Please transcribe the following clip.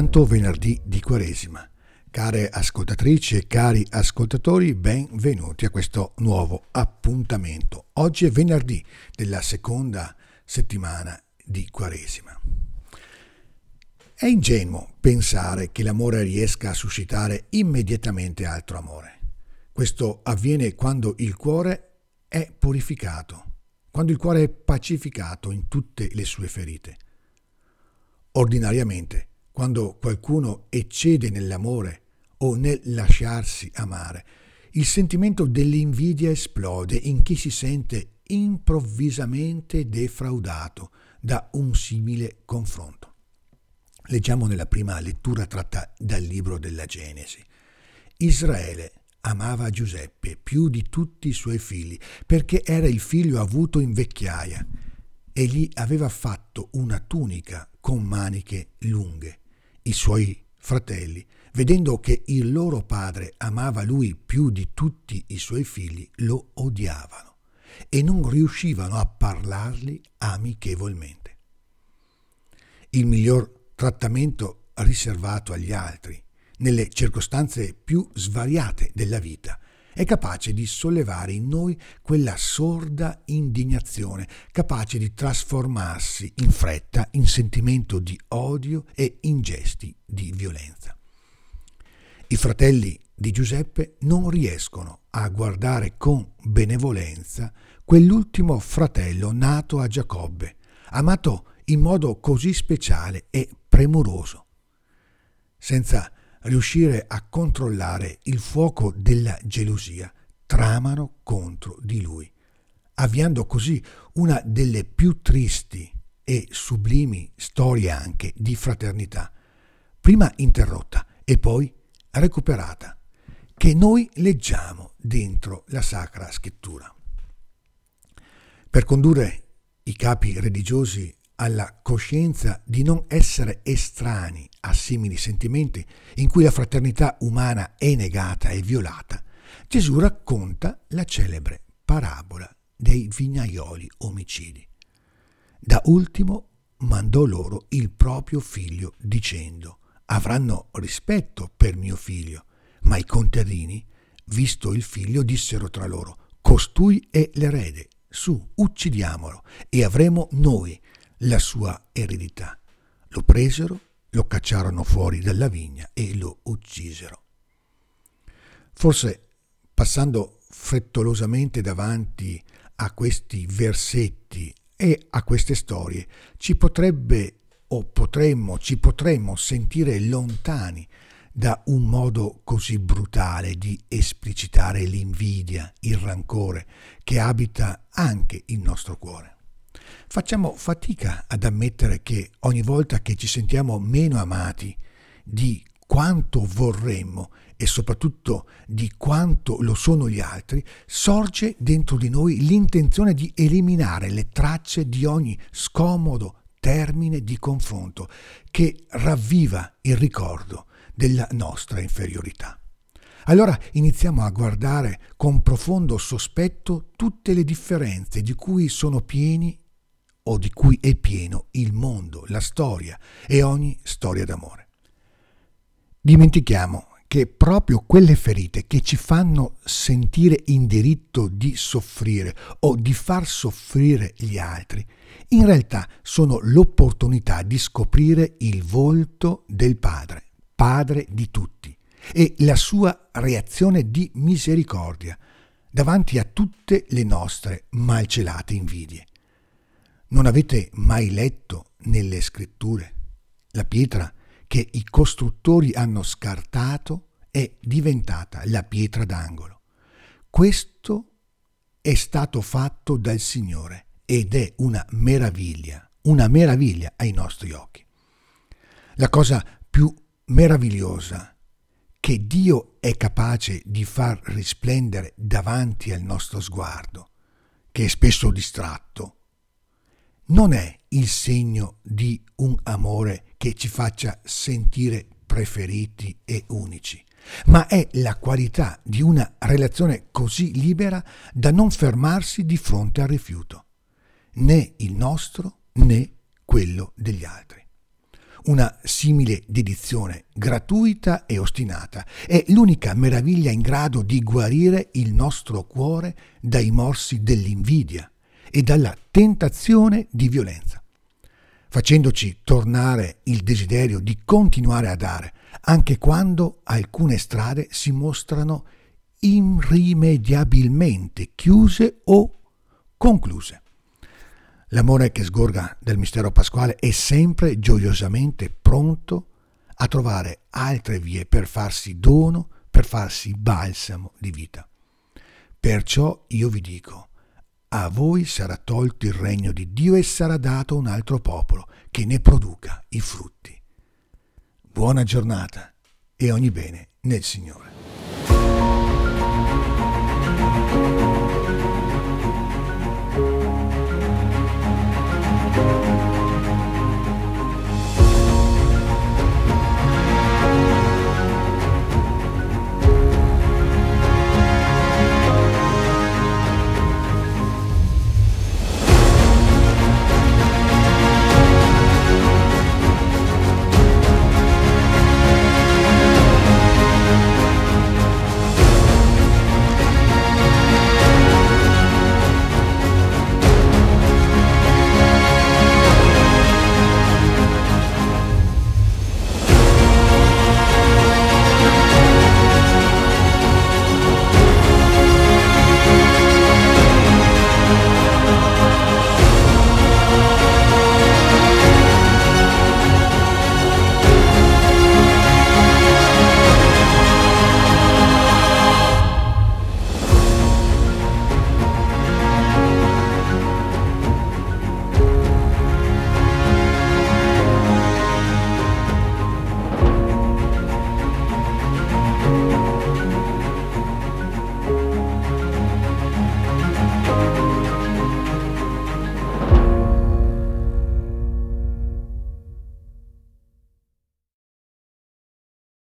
Santo venerdì di Quaresima. Care ascoltatrici e cari ascoltatori, benvenuti a questo nuovo appuntamento. Oggi è venerdì della seconda settimana di Quaresima. È ingenuo pensare che l'amore riesca a suscitare immediatamente altro amore. Questo avviene quando il cuore è purificato, quando il cuore è pacificato in tutte le sue ferite. Ordinariamente, quando qualcuno eccede nell'amore o nel lasciarsi amare, il sentimento dell'invidia esplode in chi si sente improvvisamente defraudato da un simile confronto. Leggiamo nella prima lettura tratta dal libro della Genesi. Israele amava Giuseppe più di tutti i suoi figli perché era il figlio avuto in vecchiaia e gli aveva fatto una tunica con maniche lunghe. I suoi fratelli, vedendo che il loro padre amava lui più di tutti i suoi figli, lo odiavano e non riuscivano a parlargli amichevolmente. Il miglior trattamento riservato agli altri, nelle circostanze più svariate della vita, è capace di sollevare in noi quella sorda indignazione, capace di trasformarsi in fretta in sentimento di odio e in gesti di violenza. I fratelli di Giuseppe non riescono a guardare con benevolenza quell'ultimo fratello nato a Giacobbe, amato in modo così speciale e premuroso. Senza riuscire a controllare il fuoco della gelosia, tramano contro di lui, avviando così una delle più tristi e sublimi storie anche di fraternità, prima interrotta e poi recuperata, che noi leggiamo dentro la Sacra Scrittura. Per condurre i capi religiosi alla coscienza di non essere estranei a simili sentimenti in cui la fraternità umana è negata e violata, Gesù racconta la celebre parabola dei vignaioli omicidi. Da ultimo mandò loro il proprio figlio dicendo avranno rispetto per mio figlio, ma i contadini, visto il figlio, dissero tra loro costui è l'erede, su, uccidiamolo e avremo noi la sua eredità. Lo presero, lo cacciarono fuori dalla vigna e lo uccisero. Forse passando frettolosamente davanti a questi versetti e a queste storie ci potrebbe o potremmo, ci potremmo sentire lontani da un modo così brutale di esplicitare l'invidia, il rancore che abita anche il nostro cuore. Facciamo fatica ad ammettere che ogni volta che ci sentiamo meno amati di quanto vorremmo e soprattutto di quanto lo sono gli altri, sorge dentro di noi l'intenzione di eliminare le tracce di ogni scomodo termine di confronto che ravviva il ricordo della nostra inferiorità. Allora iniziamo a guardare con profondo sospetto tutte le differenze di cui sono pieni o di cui è pieno il mondo, la storia e ogni storia d'amore. Dimentichiamo che proprio quelle ferite che ci fanno sentire in diritto di soffrire o di far soffrire gli altri, in realtà sono l'opportunità di scoprire il volto del Padre, Padre di tutti, e la sua reazione di misericordia davanti a tutte le nostre malcelate invidie. Non avete mai letto nelle scritture la pietra che i costruttori hanno scartato è diventata la pietra d'angolo. Questo è stato fatto dal Signore ed è una meraviglia, una meraviglia ai nostri occhi. La cosa più meravigliosa che Dio è capace di far risplendere davanti al nostro sguardo, che è spesso distratto, non è il segno di un amore che ci faccia sentire preferiti e unici, ma è la qualità di una relazione così libera da non fermarsi di fronte al rifiuto, né il nostro né quello degli altri. Una simile dedizione, gratuita e ostinata, è l'unica meraviglia in grado di guarire il nostro cuore dai morsi dell'invidia e dalla tentazione di violenza, facendoci tornare il desiderio di continuare a dare, anche quando alcune strade si mostrano irrimediabilmente chiuse o concluse. L'amore che sgorga dal mistero pasquale è sempre gioiosamente pronto a trovare altre vie per farsi dono, per farsi balsamo di vita. Perciò io vi dico, a voi sarà tolto il regno di Dio e sarà dato un altro popolo che ne produca i frutti. Buona giornata e ogni bene nel Signore.